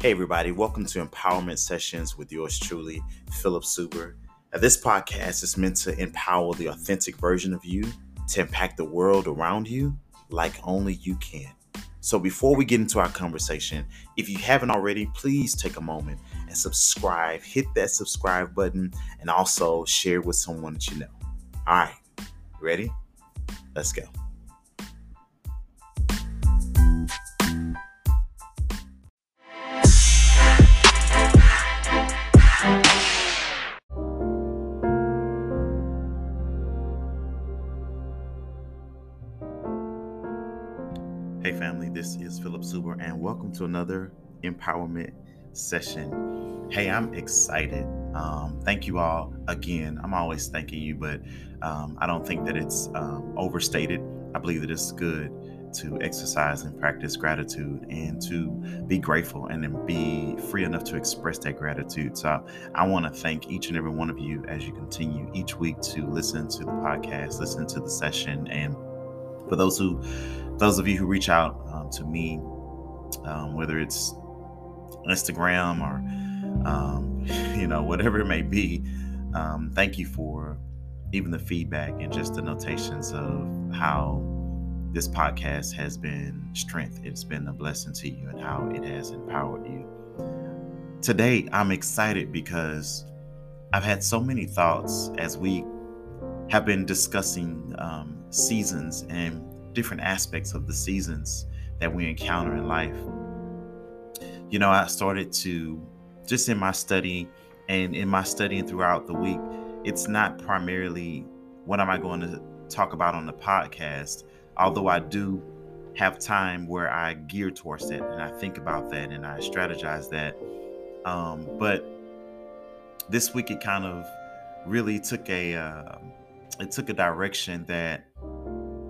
Hey, everybody, welcome to Empowerment Sessions with yours truly, Philip Suber. Now, this podcast is meant to empower the authentic version of you to impact the world around you like only you can. So, before we get into our conversation, if you haven't already, please take a moment and subscribe. Hit that subscribe button and also share with someone that you know. All right, ready? Let's go. This is Philip Suber, and welcome to another empowerment session. Hey, I'm excited. Um, thank you all again. I'm always thanking you, but um, I don't think that it's um, overstated. I believe that it's good to exercise and practice gratitude and to be grateful and then be free enough to express that gratitude. So I want to thank each and every one of you as you continue each week to listen to the podcast, listen to the session, and for those who those of you who reach out to me, um, whether it's Instagram or um, you know whatever it may be, um, thank you for even the feedback and just the notations of how this podcast has been strength. It's been a blessing to you and how it has empowered you. Today, I'm excited because I've had so many thoughts as we have been discussing um, seasons and different aspects of the seasons that we encounter in life. You know, I started to just in my study and in my studying throughout the week, it's not primarily what am I going to talk about on the podcast, although I do have time where I gear towards that and I think about that and I strategize that. Um, but this week it kind of really took a uh, it took a direction that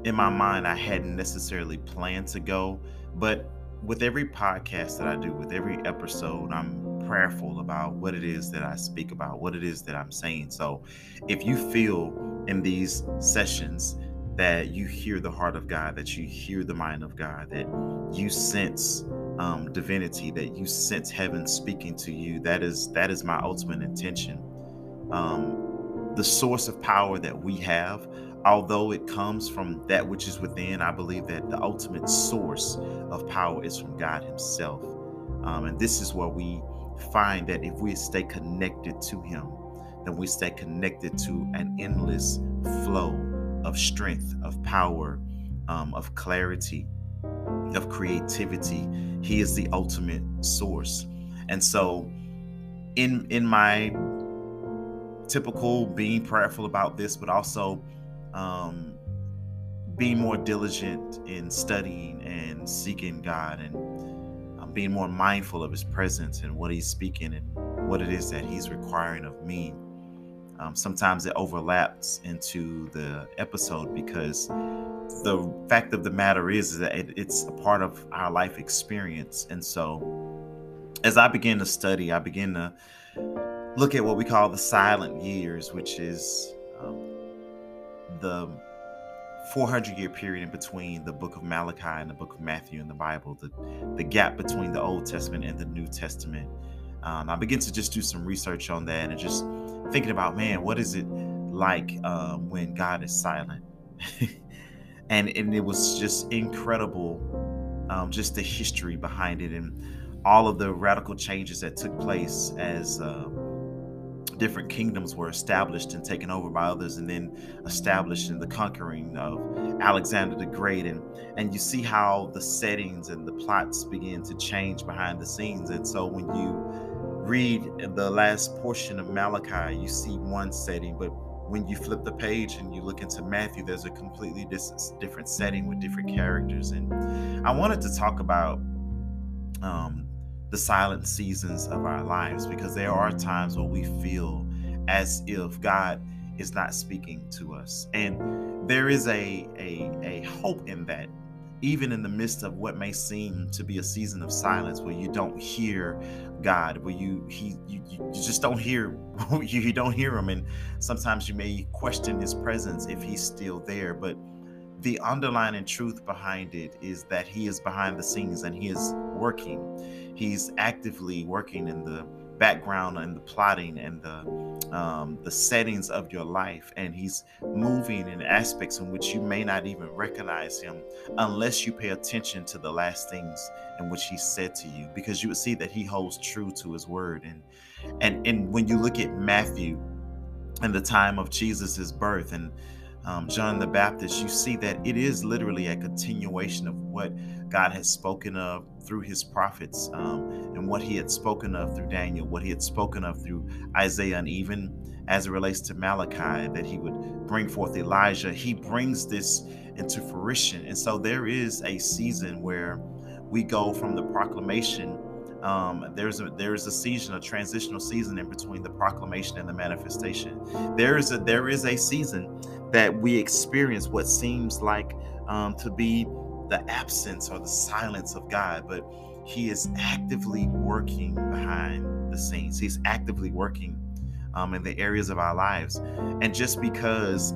in my mind I hadn't necessarily planned to go, but with every podcast that I do, with every episode, I'm prayerful about what it is that I speak about, what it is that I'm saying. So if you feel in these sessions that you hear the heart of God, that you hear the mind of God, that you sense um, divinity, that you sense heaven speaking to you, that is that is my ultimate intention. Um, the source of power that we have although it comes from that which is within, I believe that the ultimate source of power is from God Himself. Um, and this is where we find that if we stay connected to Him, then we stay connected to an endless flow of strength, of power, um, of clarity, of creativity. He is the ultimate source. And so, in in my typical being prayerful about this, but also um, being more diligent in studying and seeking God and um, being more mindful of His presence and what He's speaking and what it is that He's requiring of me. Um, sometimes it overlaps into the episode because the fact of the matter is that it, it's a part of our life experience. And so, as I begin to study, I begin to look at what we call the silent years, which is the 400 year period in between the book of Malachi and the book of Matthew in the Bible, the, the gap between the Old Testament and the New Testament. Um, I begin to just do some research on that and just thinking about, man, what is it like um, when God is silent? and, and it was just incredible, um, just the history behind it and all of the radical changes that took place as. Uh, different kingdoms were established and taken over by others and then established in the conquering of Alexander the Great. And and you see how the settings and the plots begin to change behind the scenes. And so when you read the last portion of Malachi you see one setting but when you flip the page and you look into Matthew there's a completely different setting with different characters. And I wanted to talk about um, the silent seasons of our lives because there are times where we feel as if God is not speaking to us. And there is a, a, a hope in that, even in the midst of what may seem to be a season of silence where you don't hear God, where you he you, you just don't hear you don't hear him. And sometimes you may question his presence if he's still there. But the underlying truth behind it is that he is behind the scenes and he is working. He's actively working in the background and the plotting and the um, the settings of your life, and he's moving in aspects in which you may not even recognize him unless you pay attention to the last things in which he said to you, because you would see that he holds true to his word. And and and when you look at Matthew and the time of Jesus's birth and um, John the Baptist, you see that it is literally a continuation of what God has spoken of through his prophets um, and what he had spoken of through Daniel, what he had spoken of through Isaiah, and even as it relates to Malachi, that he would bring forth Elijah. He brings this into fruition. And so there is a season where we go from the proclamation um, there's a there is a season, a transitional season in between the proclamation and the manifestation. There is a there is a season that we experience what seems like um, to be the absence or the silence of God, but He is actively working behind the scenes. He's actively working um, in the areas of our lives, and just because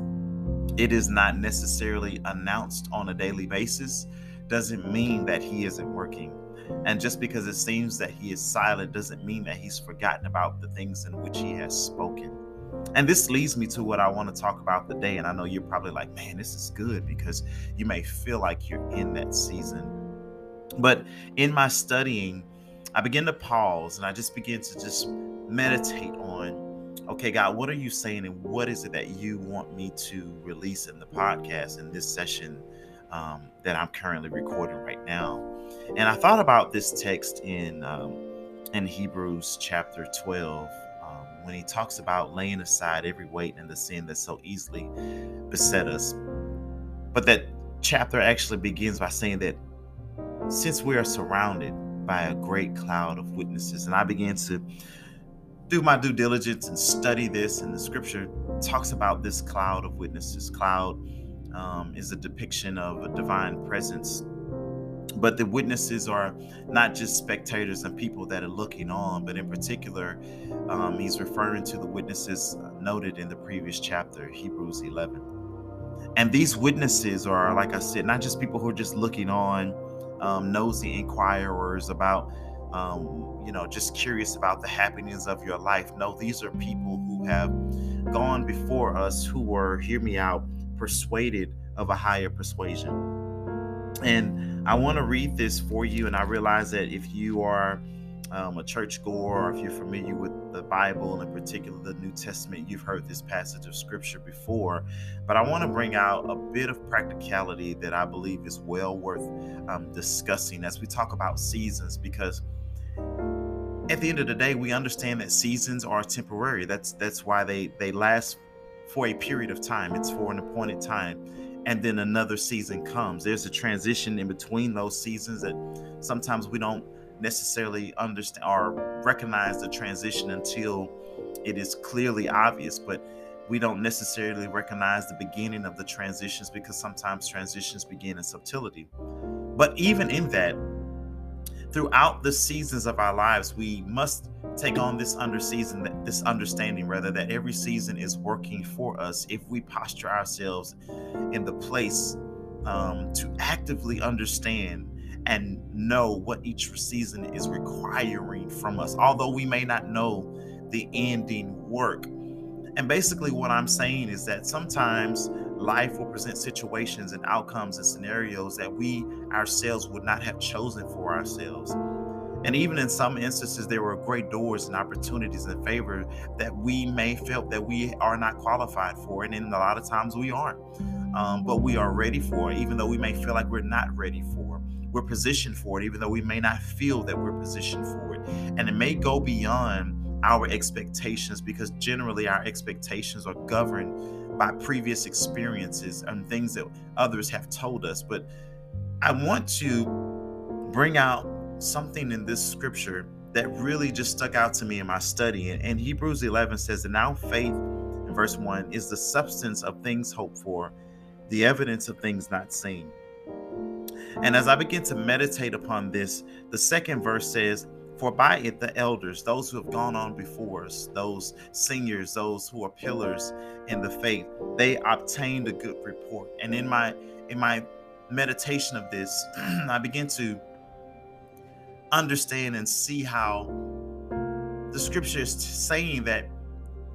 it is not necessarily announced on a daily basis doesn't mean that He isn't working. And just because it seems that he is silent doesn't mean that he's forgotten about the things in which he has spoken. And this leads me to what I want to talk about today. And I know you're probably like, man, this is good because you may feel like you're in that season. But in my studying, I begin to pause and I just begin to just meditate on, okay, God, what are you saying? And what is it that you want me to release in the podcast in this session um, that I'm currently recording right now? And I thought about this text in um, in Hebrews chapter 12 um, when he talks about laying aside every weight and the sin that so easily beset us. But that chapter actually begins by saying that since we are surrounded by a great cloud of witnesses, and I began to do my due diligence and study this, and the scripture talks about this cloud of witnesses. Cloud um, is a depiction of a divine presence but the witnesses are not just spectators and people that are looking on, but in particular, um, he's referring to the witnesses noted in the previous chapter, Hebrews 11. And these witnesses are, like I said, not just people who are just looking on, um, nosy inquirers about, um, you know, just curious about the happenings of your life. No, these are people who have gone before us who were, hear me out, persuaded of a higher persuasion. And I want to read this for you. And I realize that if you are um, a church goer, or if you're familiar with the Bible, and in particular the New Testament, you've heard this passage of scripture before. But I want to bring out a bit of practicality that I believe is well worth um, discussing as we talk about seasons, because at the end of the day, we understand that seasons are temporary. That's that's why they they last for a period of time. It's for an appointed time and then another season comes. There's a transition in between those seasons that sometimes we don't necessarily understand or recognize the transition until it is clearly obvious, but we don't necessarily recognize the beginning of the transitions because sometimes transitions begin in subtlety. But even in that, throughout the seasons of our lives, we must take on this under season, this understanding rather that every season is working for us if we posture ourselves in the place um, to actively understand and know what each season is requiring from us, although we may not know the ending work. And basically, what I'm saying is that sometimes life will present situations and outcomes and scenarios that we ourselves would not have chosen for ourselves. And even in some instances, there were great doors and opportunities and favor that we may felt that we are not qualified for. And in a lot of times we aren't. Um, but we are ready for it, even though we may feel like we're not ready for it. We're positioned for it, even though we may not feel that we're positioned for it. And it may go beyond our expectations because generally our expectations are governed by previous experiences and things that others have told us. But I want to bring out something in this scripture that really just stuck out to me in my study. And Hebrews 11 says that now faith, in verse 1, is the substance of things hoped for, the evidence of things not seen. And as I begin to meditate upon this, the second verse says, For by it the elders, those who have gone on before us, those seniors, those who are pillars in the faith, they obtained a good report. And in my in my meditation of this, I begin to understand and see how the scripture is saying that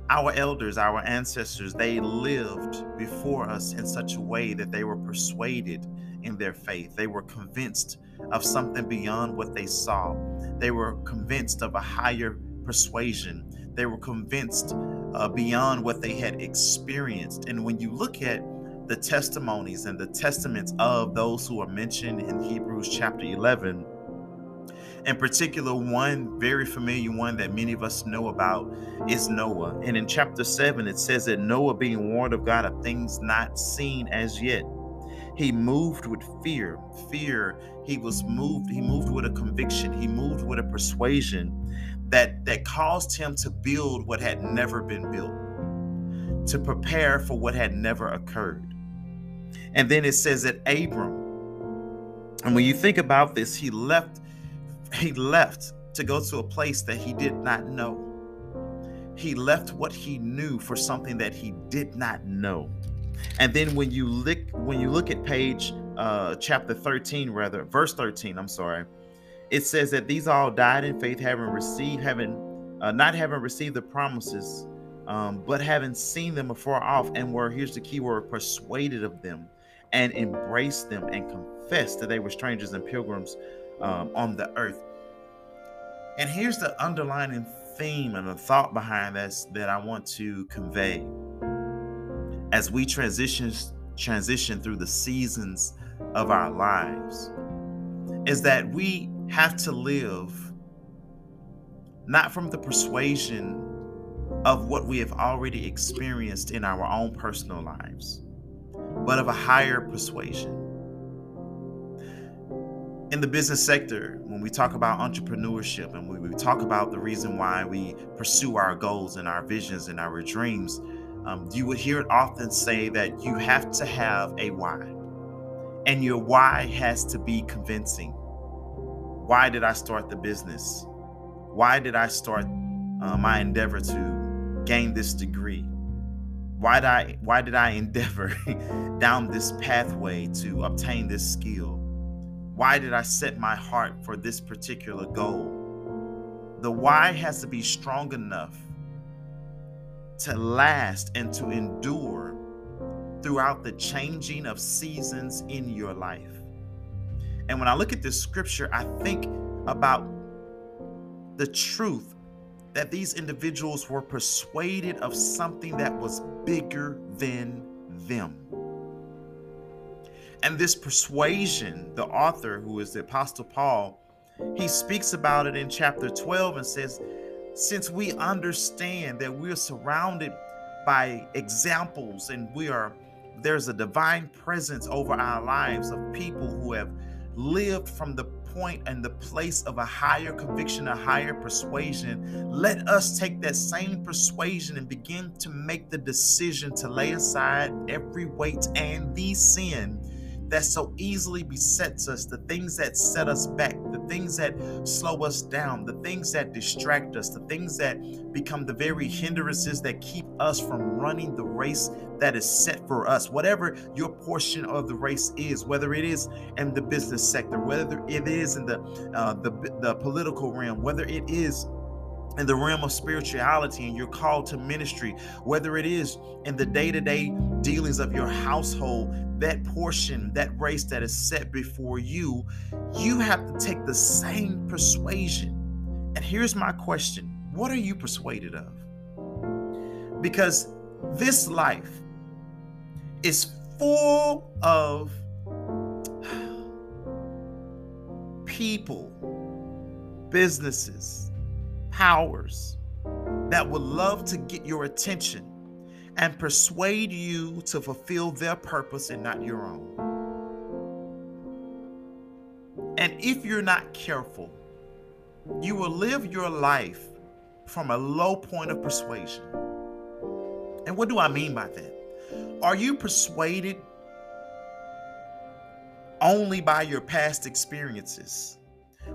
our elders, our ancestors, they lived before us in such a way that they were persuaded in their faith. They were convinced of something beyond what they saw. They were convinced of a higher persuasion. They were convinced uh, beyond what they had experienced. And when you look at the testimonies and the testaments of those who are mentioned in Hebrews chapter 11, in particular, one very familiar one that many of us know about is Noah. And in chapter 7, it says that Noah, being warned of God of things not seen as yet, he moved with fear. Fear, he was moved, he moved with a conviction, he moved with a persuasion that, that caused him to build what had never been built, to prepare for what had never occurred. And then it says that Abram, and when you think about this, he left he left to go to a place that he did not know. He left what he knew for something that he did not know. And then when you look when you look at page uh chapter 13 rather verse 13, I'm sorry. It says that these all died in faith having received having uh, not having received the promises um, but having seen them afar off and were here's the key word persuaded of them and embraced them and confessed that they were strangers and pilgrims um, on the earth. And here's the underlining theme and the thought behind this that I want to convey as we transition transition through the seasons of our lives is that we have to live not from the persuasion of what we have already experienced in our own personal lives, but of a higher persuasion. In the business sector, when we talk about entrepreneurship and we, we talk about the reason why we pursue our goals and our visions and our dreams, um, you would hear it often say that you have to have a why. And your why has to be convincing. Why did I start the business? Why did I start uh, my endeavor to gain this degree? Why did I why did I endeavor down this pathway to obtain this skill? Why did I set my heart for this particular goal? The why has to be strong enough to last and to endure throughout the changing of seasons in your life. And when I look at this scripture, I think about the truth that these individuals were persuaded of something that was bigger than them. And this persuasion, the author, who is the Apostle Paul, he speaks about it in chapter 12 and says, Since we understand that we're surrounded by examples and we are there's a divine presence over our lives of people who have lived from the point and the place of a higher conviction, a higher persuasion, let us take that same persuasion and begin to make the decision to lay aside every weight and the sin that so easily besets us, the things that set us back, the things that slow us down, the things that distract us, the things that become the very hindrances that keep us from running the race that is set for us. Whatever your portion of the race is, whether it is in the business sector, whether it is in the uh, the, the political realm, whether it is in the realm of spirituality and you're called to ministry, whether it is in the day to day dealings of your household, that portion, that race that is set before you, you have to take the same persuasion. And here's my question What are you persuaded of? Because this life is full of people, businesses, powers that would love to get your attention and persuade you to fulfill their purpose and not your own. And if you're not careful, you will live your life from a low point of persuasion. And what do I mean by that? Are you persuaded only by your past experiences?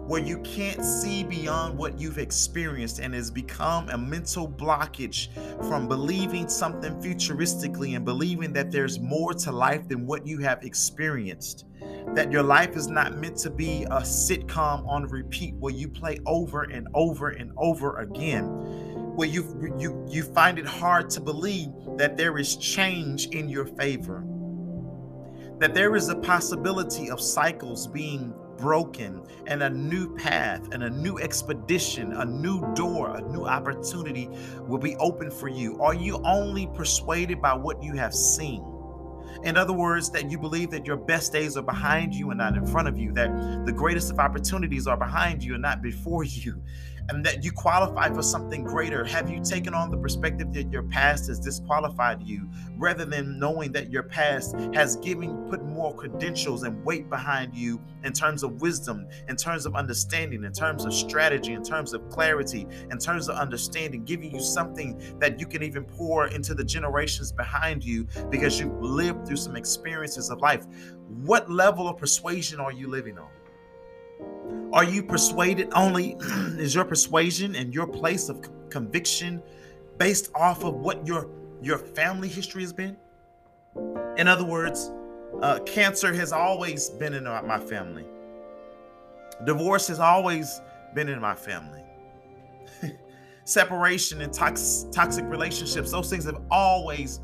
Where you can't see beyond what you've experienced and has become a mental blockage from believing something futuristically and believing that there's more to life than what you have experienced. That your life is not meant to be a sitcom on repeat where you play over and over and over again. Where you you you find it hard to believe that there is change in your favor. That there is a possibility of cycles being broken and a new path and a new expedition, a new door, a new opportunity will be open for you? Are you only persuaded by what you have seen? In other words, that you believe that your best days are behind you and not in front of you, that the greatest of opportunities are behind you and not before you, and that you qualify for something greater? Have you taken on the perspective that your past has disqualified you rather than knowing that your past has given put more credentials and weight behind you in terms of wisdom, in terms of understanding, in terms of strategy, in terms of clarity, in terms of understanding, giving you something that you can even pour into the generations behind you because you've lived through some experiences of life. What level of persuasion are you living on? Are you persuaded only? is your persuasion and your place of conviction based off of what your your family history has been? In other words, uh, cancer has always been in my family. Divorce has always been in my family. Separation and tox- toxic relationships, those things have always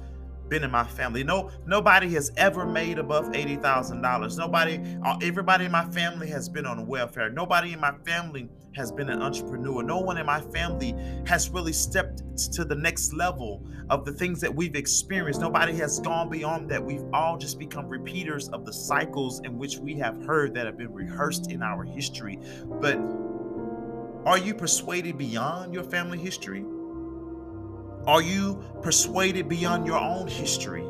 been in my family. No, nobody has ever made above eighty thousand dollars. Nobody, uh, everybody in my family has been on welfare. Nobody in my family has been an entrepreneur. No one in my family has really stepped to the next level of the things that we've experienced. Nobody has gone beyond that. We've all just become repeaters of the cycles in which we have heard that have been rehearsed in our history. But are you persuaded beyond your family history? Are you persuaded beyond your own history?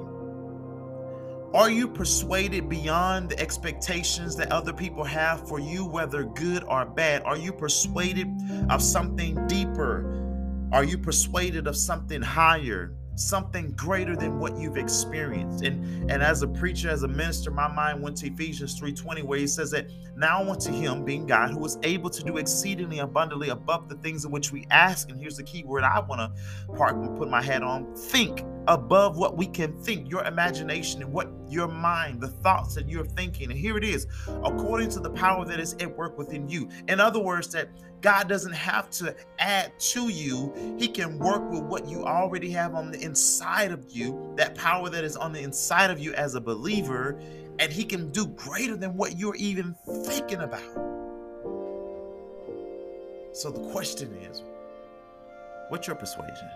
Are you persuaded beyond the expectations that other people have for you, whether good or bad? Are you persuaded of something deeper? Are you persuaded of something higher? Something greater than what you've experienced. And and as a preacher, as a minister, my mind went to Ephesians 3:20, where he says that now unto him, being God, who is able to do exceedingly abundantly above the things in which we ask. And here's the key word I want to park and put my hat on: think above what we can think, your imagination and what your mind, the thoughts that you're thinking. And here it is, according to the power that is at work within you. In other words, that God doesn't have to add to you. He can work with what you already have on the inside of you, that power that is on the inside of you as a believer, and He can do greater than what you're even thinking about. So the question is what's your persuasion?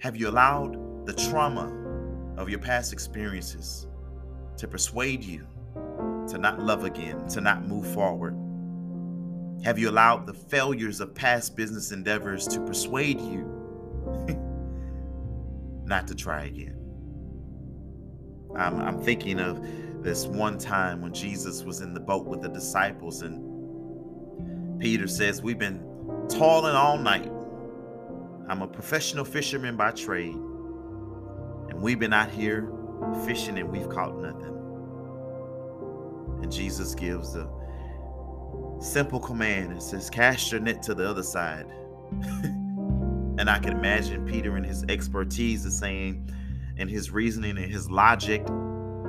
Have you allowed the trauma of your past experiences to persuade you to not love again, to not move forward? Have you allowed the failures of past business endeavors to persuade you not to try again? I'm, I'm, thinking of this one time when Jesus was in the boat with the disciples, and Peter says, We've been toiling all night I'm a professional fisherman by trade, and we've been out here fishing and we've caught nothing. And Jesus gives a simple command and says, Cast your net to the other side. and I can imagine Peter and his expertise is saying, and his reasoning and his logic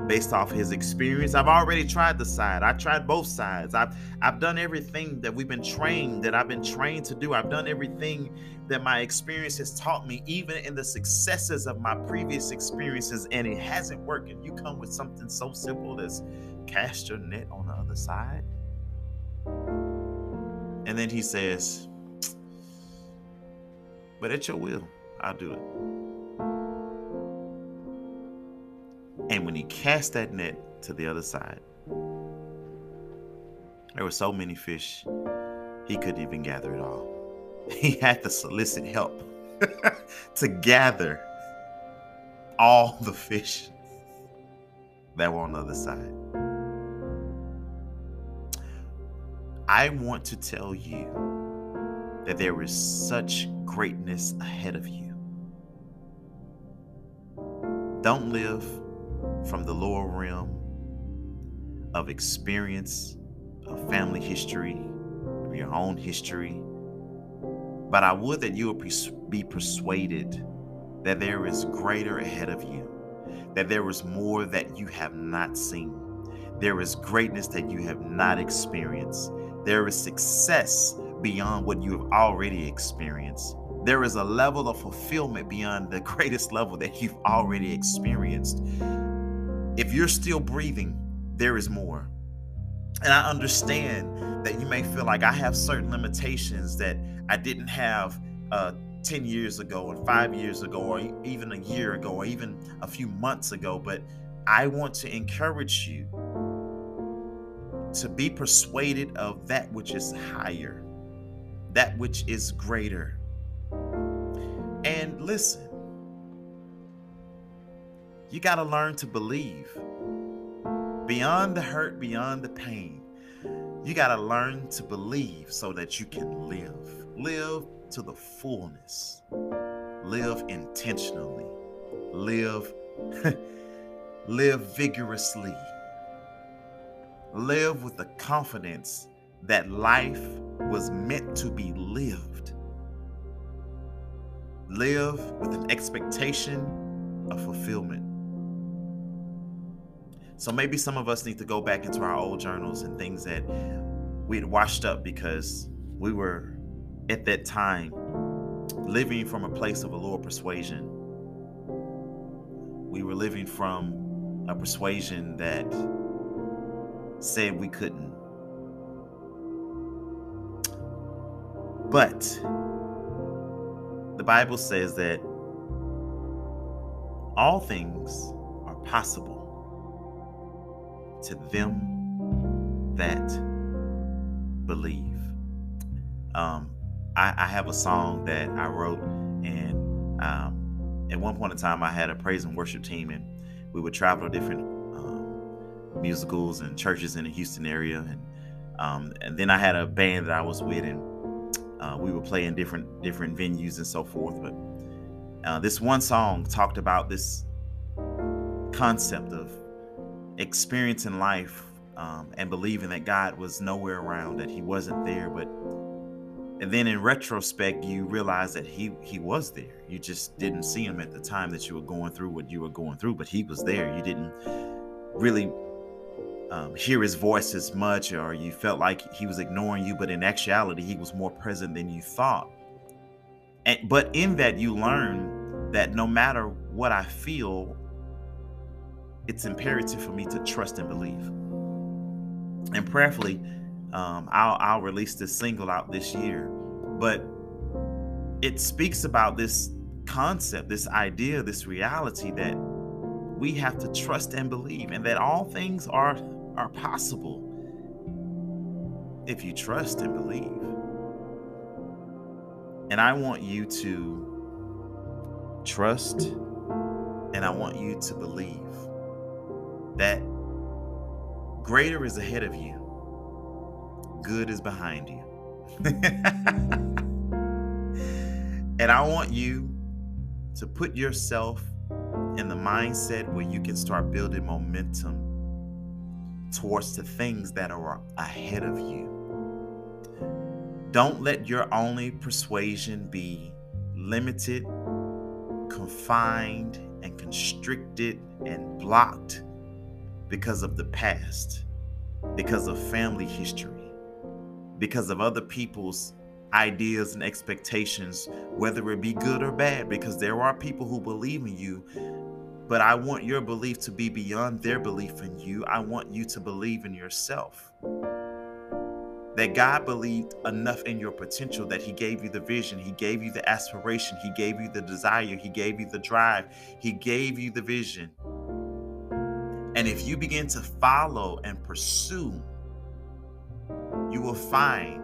based off his experience. I've already tried the side. I tried both sides. I've I've done everything that we've been trained that I've been trained to do. I've done everything that my experience has taught me, even in the successes of my previous experiences, and it hasn't worked. And you come with something so simple as cast your net on the other side. And then he says, But at your will, I'll do it. And when he cast that net to the other side, there were so many fish, he couldn't even gather it all. He had to solicit help to gather all the fish that were on the other side. I want to tell you that there is such greatness ahead of you. Don't live from the lower realm of experience, of family history, of your own history. But I would that you would be persuaded that there is greater ahead of you, that there is more that you have not seen, there is greatness that you have not experienced, there is success beyond what you have already experienced. There is a level of fulfillment beyond the greatest level that you've already experienced. If you're still breathing, there is more. And I understand that you may feel like I have certain limitations that I didn't have uh, 10 years ago, or five years ago, or even a year ago, or even a few months ago. But I want to encourage you to be persuaded of that which is higher, that which is greater. And listen, you got to learn to believe beyond the hurt, beyond the pain. You got to learn to believe so that you can live. Live to the fullness. Live intentionally. Live live vigorously. Live with the confidence that life was meant to be lived. Live with an expectation of fulfillment. So maybe some of us need to go back into our old journals and things that we had washed up because we were at that time living from a place of a lower persuasion. We were living from a persuasion that said we couldn't. But the Bible says that all things are possible to them that believe. Um, I, I, have a song that I wrote, and um, at one point in time, I had a praise and worship team, and we would travel to different musicals and churches in the Houston area, and um, and then I had a band that I was with, and uh, we would play in different different venues and so forth. But uh, this one song talked about this concept of experiencing life um, and believing that God was nowhere around, that He wasn't there. But and then in retrospect, you realize that He He was there. You just didn't see Him at the time that you were going through what you were going through, but He was there. You didn't really um, hear His voice as much, or you felt like He was ignoring you. But in actuality, He was more present than you thought. And but in that, you learn that no matter what I feel it's imperative for me to trust and believe. And prayerfully, um, I'll, I'll release this single out this year. But it speaks about this concept, this idea, this reality that we have to trust and believe, and that all things are are possible if you trust and believe. And I want you to trust and I want you to believe that greater is ahead of you, good is behind you. and I want you to put yourself in the mindset where you can start building momentum towards the things that are ahead of you. Don't let your only persuasion be limited, confined, and constricted and blocked because of the past, because of family history, because of other people's ideas and expectations, whether it be good or bad, because there are people who believe in you. But I want your belief to be beyond their belief in you. I want you to believe in yourself. That God believed enough in your potential that He gave you the vision, He gave you the aspiration, He gave you the desire, He gave you the drive, He gave you the vision. And if you begin to follow and pursue, you will find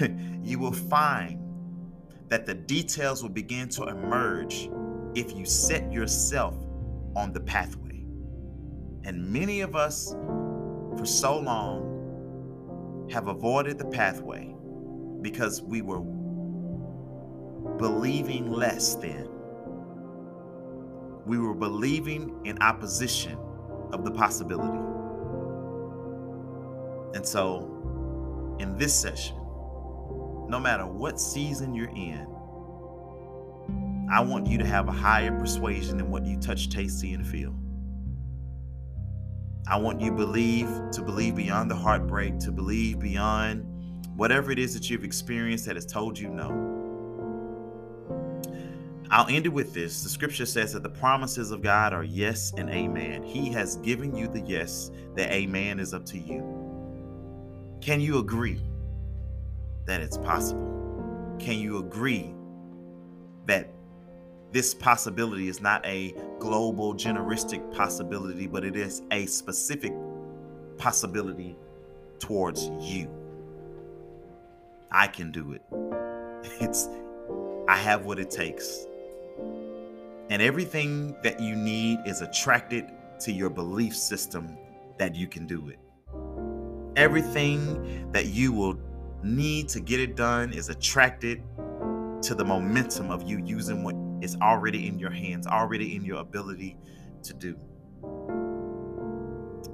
you will find that the details will begin to emerge if you set yourself on the pathway. And many of us for so long have avoided the pathway because we were believing less than we were believing in opposition of the possibility. And so, in this session, no matter what season you're in, I want you to have a higher persuasion than what you touch, taste, see, and feel. I want you believe to believe beyond the heartbreak, to believe beyond whatever it is that you've experienced that has told you no. I'll end it with this. The scripture says that the promises of God are yes and amen. He has given you the yes, the amen is up to you. Can you agree that it's possible? Can you agree that this possibility is not a global, generistic possibility, but it is a specific possibility towards you? I can do it. It's I have what it takes. And everything that you need is attracted to your belief system that you can do it. Everything that you will need to get it done is attracted to the momentum of you using what is already in your hands, already in your ability to do.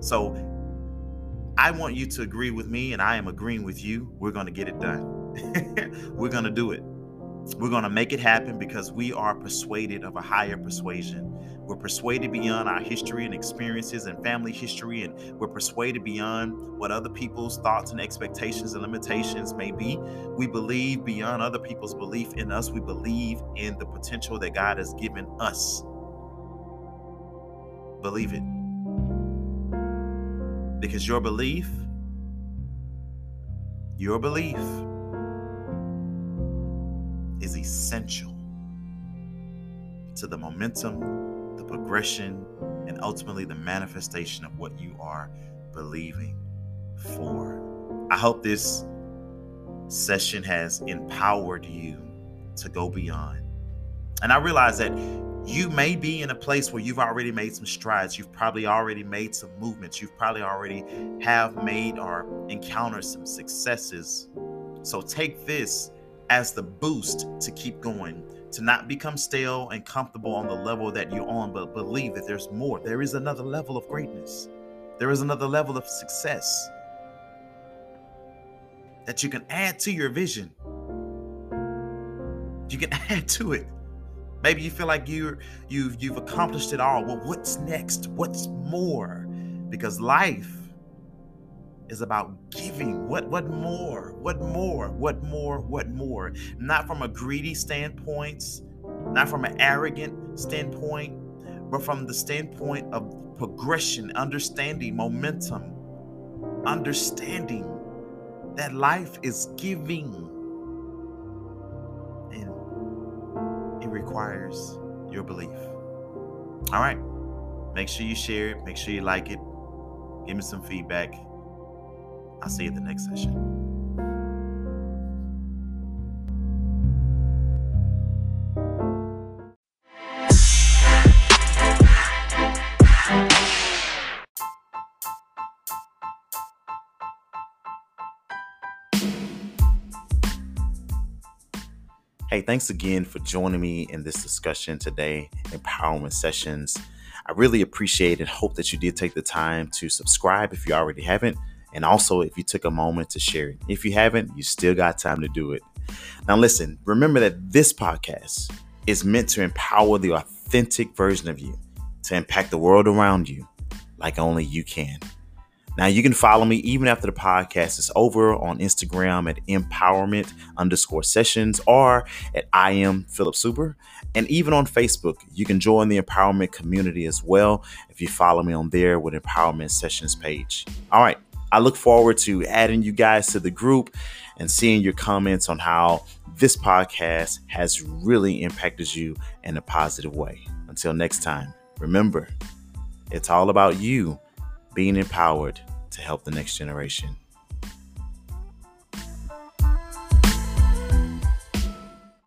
So I want you to agree with me, and I am agreeing with you. We're going to get it done. We're going to do it. We're going to make it happen because we are persuaded of a higher persuasion. We're persuaded beyond our history and experiences and family history, and we're persuaded beyond what other people's thoughts and expectations and limitations may be. We believe beyond other people's belief in us. We believe in the potential that God has given us. Believe it. Because your belief, your belief, is essential to the momentum, the progression, and ultimately the manifestation of what you are believing for. I hope this session has empowered you to go beyond. And I realize that you may be in a place where you've already made some strides. You've probably already made some movements. You've probably already have made or encountered some successes. So take this as the boost to keep going, to not become stale and comfortable on the level that you're on, but believe that there's more. There is another level of greatness, there is another level of success that you can add to your vision. You can add to it. Maybe you feel like you're you've you've accomplished it all. Well, what's next? What's more? Because life is about giving. What what more? What more? What more? What more? Not from a greedy standpoint, not from an arrogant standpoint, but from the standpoint of progression, understanding, momentum, understanding that life is giving. And it requires your belief. All right. Make sure you share it. Make sure you like it. Give me some feedback. I'll see you in the next session. Hey, thanks again for joining me in this discussion today, empowerment sessions. I really appreciate and hope that you did take the time to subscribe if you already haven't. And also, if you took a moment to share it. If you haven't, you still got time to do it. Now, listen, remember that this podcast is meant to empower the authentic version of you to impact the world around you like only you can. Now, you can follow me even after the podcast is over on Instagram at empowerment underscore sessions or at I am Philip Suber. And even on Facebook, you can join the empowerment community as well if you follow me on there with Empowerment Sessions page. All right. I look forward to adding you guys to the group and seeing your comments on how this podcast has really impacted you in a positive way. Until next time, remember, it's all about you being empowered to help the next generation.